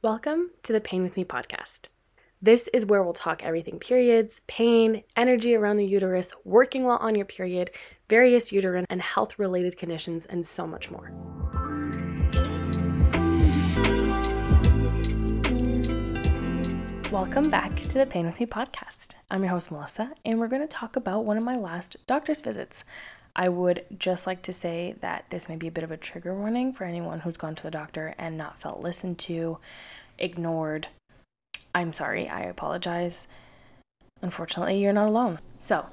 Welcome to the Pain With Me podcast. This is where we'll talk everything periods, pain, energy around the uterus, working while on your period, various uterine and health related conditions, and so much more. Welcome back to the Pain With Me podcast. I'm your host, Melissa, and we're going to talk about one of my last doctor's visits. I would just like to say that this may be a bit of a trigger warning for anyone who's gone to the doctor and not felt listened to, ignored. I'm sorry, I apologize. Unfortunately, you're not alone. So,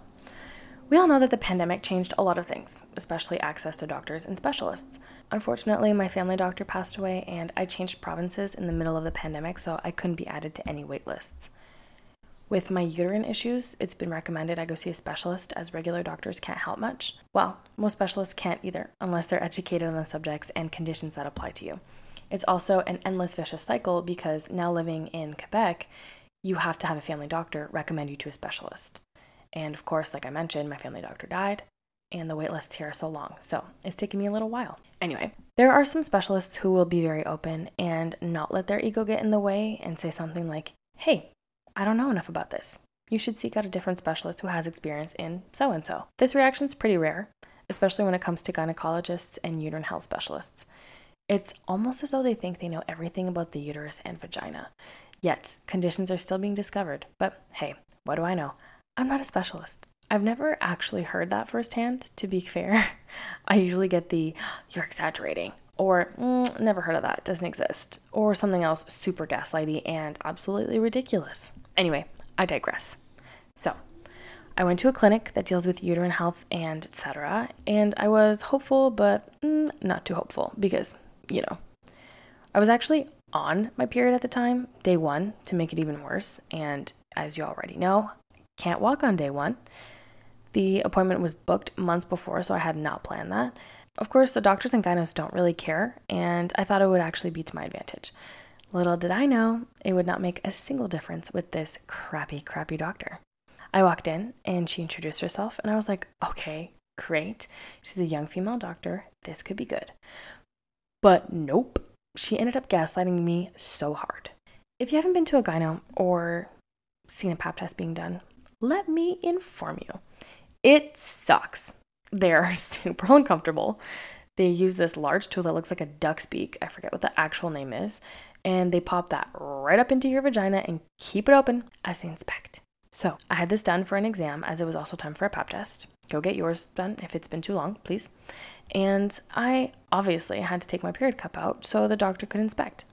we all know that the pandemic changed a lot of things, especially access to doctors and specialists. Unfortunately, my family doctor passed away, and I changed provinces in the middle of the pandemic, so I couldn't be added to any wait lists. With my uterine issues, it's been recommended I go see a specialist as regular doctors can't help much. Well, most specialists can't either, unless they're educated on the subjects and conditions that apply to you. It's also an endless vicious cycle because now living in Quebec, you have to have a family doctor recommend you to a specialist. And of course, like I mentioned, my family doctor died, and the wait lists here are so long, so it's taken me a little while. Anyway, there are some specialists who will be very open and not let their ego get in the way and say something like, hey, I don't know enough about this. You should seek out a different specialist who has experience in so and so. This reaction is pretty rare, especially when it comes to gynecologists and uterine health specialists. It's almost as though they think they know everything about the uterus and vagina. Yet, conditions are still being discovered. But hey, what do I know? I'm not a specialist. I've never actually heard that firsthand, to be fair. I usually get the, you're exaggerating, or mm, never heard of that, doesn't exist, or something else super gaslighty and absolutely ridiculous. Anyway, I digress. So, I went to a clinic that deals with uterine health and etc. And I was hopeful, but mm, not too hopeful because, you know, I was actually on my period at the time, day one, to make it even worse. And as you already know, can't walk on day one. The appointment was booked months before, so I had not planned that. Of course, the doctors and gynos don't really care, and I thought it would actually be to my advantage. Little did I know, it would not make a single difference with this crappy, crappy doctor. I walked in and she introduced herself, and I was like, okay, great. She's a young female doctor. This could be good. But nope, she ended up gaslighting me so hard. If you haven't been to a gyno or seen a pap test being done, let me inform you. It sucks. They're super uncomfortable. They use this large tool that looks like a duck's beak. I forget what the actual name is. And they pop that right up into your vagina and keep it open as they inspect. So I had this done for an exam as it was also time for a pap test. Go get yours done if it's been too long, please. And I obviously had to take my period cup out so the doctor could inspect.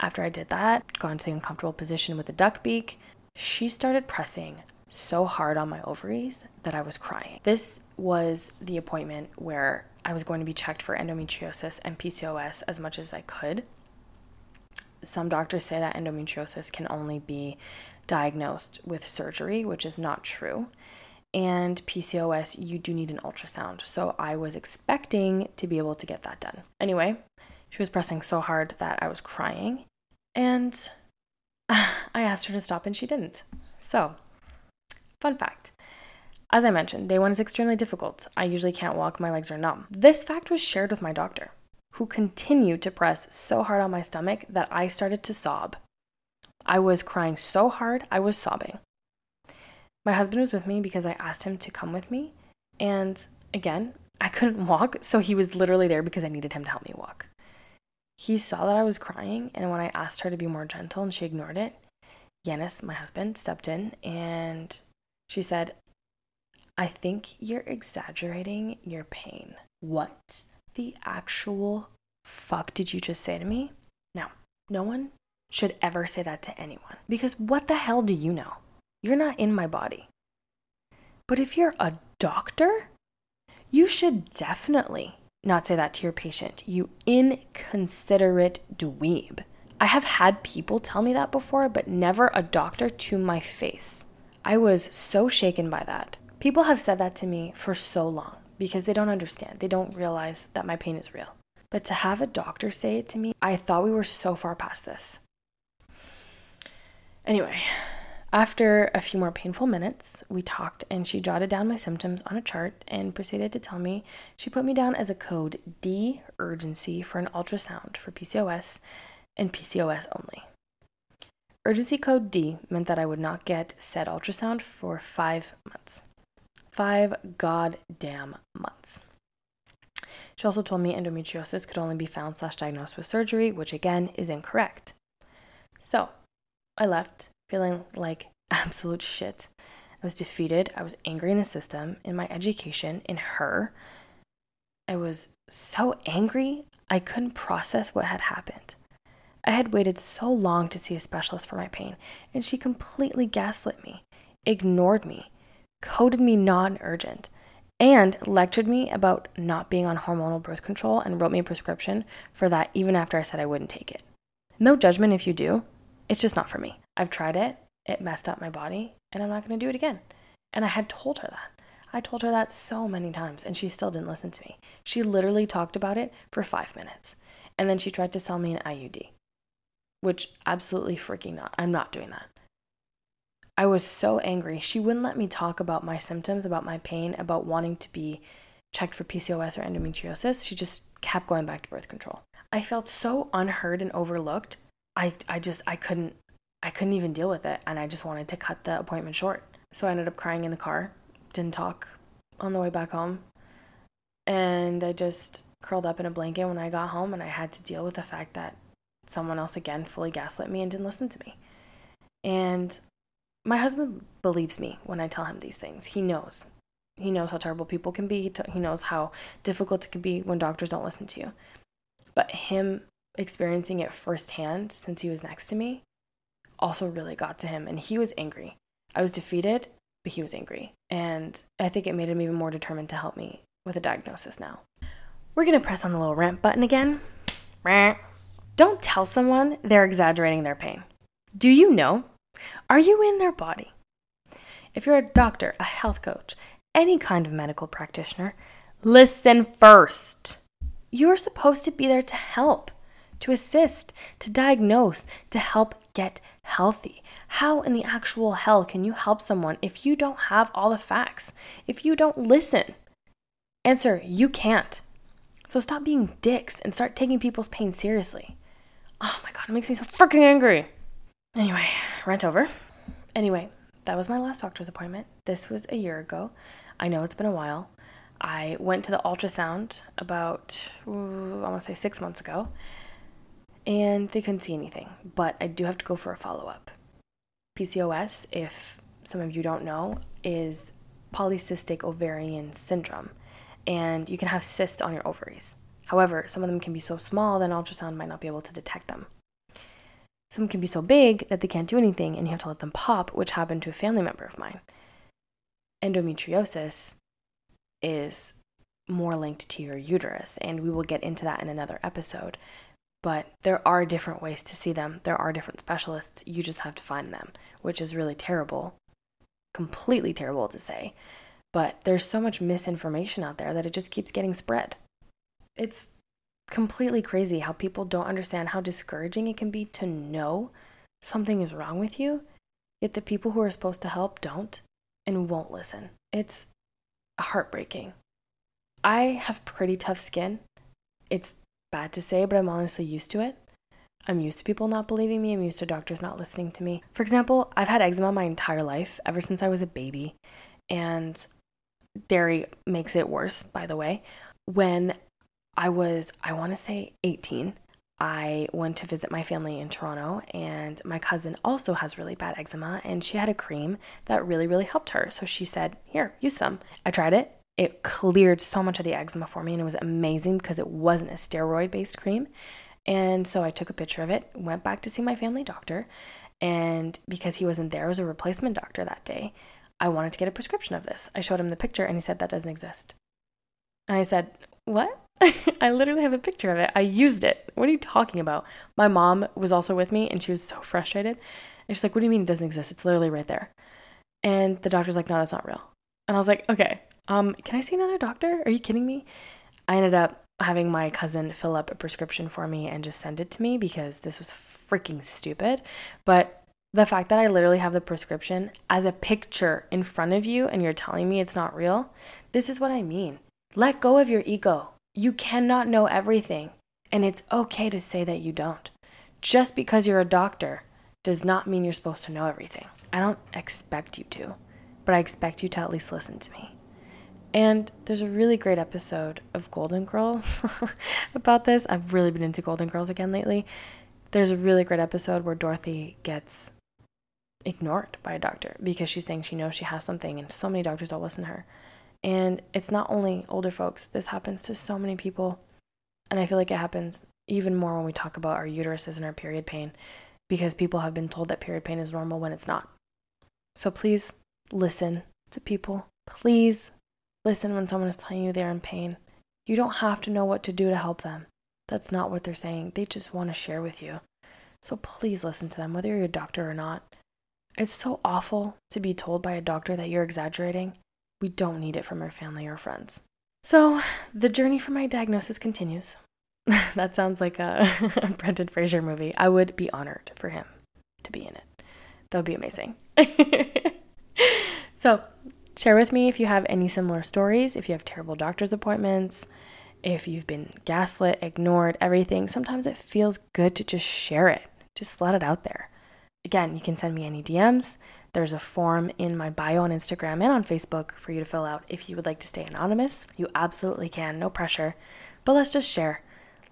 After I did that, got into the uncomfortable position with the duck beak, she started pressing so hard on my ovaries that I was crying. This was the appointment where I was going to be checked for endometriosis and PCOS as much as I could. Some doctors say that endometriosis can only be diagnosed with surgery, which is not true. And PCOS, you do need an ultrasound. So I was expecting to be able to get that done. Anyway, she was pressing so hard that I was crying. And I asked her to stop and she didn't. So, fun fact. As I mentioned, day one is extremely difficult. I usually can't walk, my legs are numb. This fact was shared with my doctor, who continued to press so hard on my stomach that I started to sob. I was crying so hard, I was sobbing. My husband was with me because I asked him to come with me. And again, I couldn't walk, so he was literally there because I needed him to help me walk. He saw that I was crying, and when I asked her to be more gentle and she ignored it, Yanis, my husband, stepped in and she said, I think you're exaggerating your pain. What the actual fuck did you just say to me? No, no one should ever say that to anyone. Because what the hell do you know? You're not in my body. But if you're a doctor, you should definitely not say that to your patient, you inconsiderate dweeb. I have had people tell me that before, but never a doctor to my face. I was so shaken by that. People have said that to me for so long because they don't understand. They don't realize that my pain is real. But to have a doctor say it to me, I thought we were so far past this. Anyway, after a few more painful minutes, we talked and she jotted down my symptoms on a chart and proceeded to tell me she put me down as a code D urgency for an ultrasound for PCOS and PCOS only. Urgency code D meant that I would not get said ultrasound for five months. Five goddamn months. She also told me endometriosis could only be found slash diagnosed with surgery, which again is incorrect. So I left feeling like absolute shit. I was defeated. I was angry in the system, in my education, in her. I was so angry, I couldn't process what had happened. I had waited so long to see a specialist for my pain, and she completely gaslit me, ignored me, coded me non urgent, and lectured me about not being on hormonal birth control and wrote me a prescription for that even after I said I wouldn't take it. No judgment if you do, it's just not for me. I've tried it, it messed up my body, and I'm not going to do it again. And I had told her that. I told her that so many times, and she still didn't listen to me. She literally talked about it for five minutes. And then she tried to sell me an IUD, which absolutely freaking not. I'm not doing that. I was so angry. She wouldn't let me talk about my symptoms, about my pain, about wanting to be checked for PCOS or endometriosis. She just kept going back to birth control. I felt so unheard and overlooked. I, I just I couldn't I couldn't even deal with it and I just wanted to cut the appointment short. So I ended up crying in the car, didn't talk on the way back home. And I just curled up in a blanket when I got home and I had to deal with the fact that someone else again fully gaslit me and didn't listen to me. And my husband believes me when I tell him these things. He knows. He knows how terrible people can be. He knows how difficult it can be when doctors don't listen to you. But him experiencing it firsthand since he was next to me also really got to him. And he was angry. I was defeated, but he was angry. And I think it made him even more determined to help me with a diagnosis now. We're going to press on the little rant button again. Don't tell someone they're exaggerating their pain. Do you know are you in their body? If you're a doctor, a health coach, any kind of medical practitioner, listen first. You're supposed to be there to help, to assist, to diagnose, to help get healthy. How in the actual hell can you help someone if you don't have all the facts? If you don't listen? Answer, you can't. So stop being dicks and start taking people's pain seriously. Oh my god, it makes me so freaking angry. Anyway, rent over. Anyway, that was my last doctor's appointment. This was a year ago. I know it's been a while. I went to the ultrasound about, ooh, I want to say six months ago, and they couldn't see anything. But I do have to go for a follow up. PCOS, if some of you don't know, is polycystic ovarian syndrome, and you can have cysts on your ovaries. However, some of them can be so small that an ultrasound might not be able to detect them. Some can be so big that they can't do anything and you have to let them pop, which happened to a family member of mine. Endometriosis is more linked to your uterus, and we will get into that in another episode. But there are different ways to see them. There are different specialists. You just have to find them, which is really terrible. Completely terrible to say. But there's so much misinformation out there that it just keeps getting spread. It's completely crazy how people don't understand how discouraging it can be to know something is wrong with you, yet the people who are supposed to help don't and won't listen. It's heartbreaking. I have pretty tough skin. It's bad to say, but I'm honestly used to it. I'm used to people not believing me. I'm used to doctors not listening to me. For example, I've had eczema my entire life, ever since I was a baby. And dairy makes it worse, by the way. When I was, I want to say 18. I went to visit my family in Toronto, and my cousin also has really bad eczema, and she had a cream that really, really helped her. So she said, Here, use some. I tried it. It cleared so much of the eczema for me, and it was amazing because it wasn't a steroid based cream. And so I took a picture of it, went back to see my family doctor, and because he wasn't there, was a replacement doctor that day. I wanted to get a prescription of this. I showed him the picture, and he said, That doesn't exist. And I said, What? I literally have a picture of it. I used it. What are you talking about? My mom was also with me and she was so frustrated. And she's like, What do you mean it doesn't exist? It's literally right there. And the doctor's like, No, that's not real. And I was like, Okay, um, can I see another doctor? Are you kidding me? I ended up having my cousin fill up a prescription for me and just send it to me because this was freaking stupid. But the fact that I literally have the prescription as a picture in front of you and you're telling me it's not real, this is what I mean. Let go of your ego. You cannot know everything, and it's okay to say that you don't. Just because you're a doctor does not mean you're supposed to know everything. I don't expect you to, but I expect you to at least listen to me. And there's a really great episode of Golden Girls about this. I've really been into Golden Girls again lately. There's a really great episode where Dorothy gets ignored by a doctor because she's saying she knows she has something, and so many doctors don't listen to her. And it's not only older folks, this happens to so many people. And I feel like it happens even more when we talk about our uteruses and our period pain because people have been told that period pain is normal when it's not. So please listen to people. Please listen when someone is telling you they're in pain. You don't have to know what to do to help them. That's not what they're saying. They just want to share with you. So please listen to them, whether you're a doctor or not. It's so awful to be told by a doctor that you're exaggerating. We don't need it from our family or friends. So the journey for my diagnosis continues. that sounds like a, Brendan Fraser movie. I would be honored for him to be in it. That would be amazing. so, share with me if you have any similar stories, if you have terrible doctor's appointments, if you've been gaslit, ignored, everything. Sometimes it feels good to just share it, just let it out there. Again, you can send me any DMs. There's a form in my bio on Instagram and on Facebook for you to fill out if you would like to stay anonymous. You absolutely can, no pressure. But let's just share.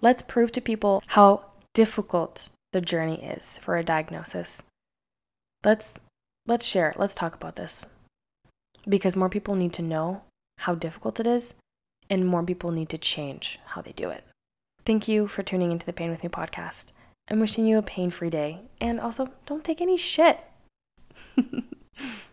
Let's prove to people how difficult the journey is for a diagnosis. Let's let's share. Let's talk about this. Because more people need to know how difficult it is and more people need to change how they do it. Thank you for tuning into the Pain with Me podcast. I'm wishing you a pain-free day and also don't take any shit.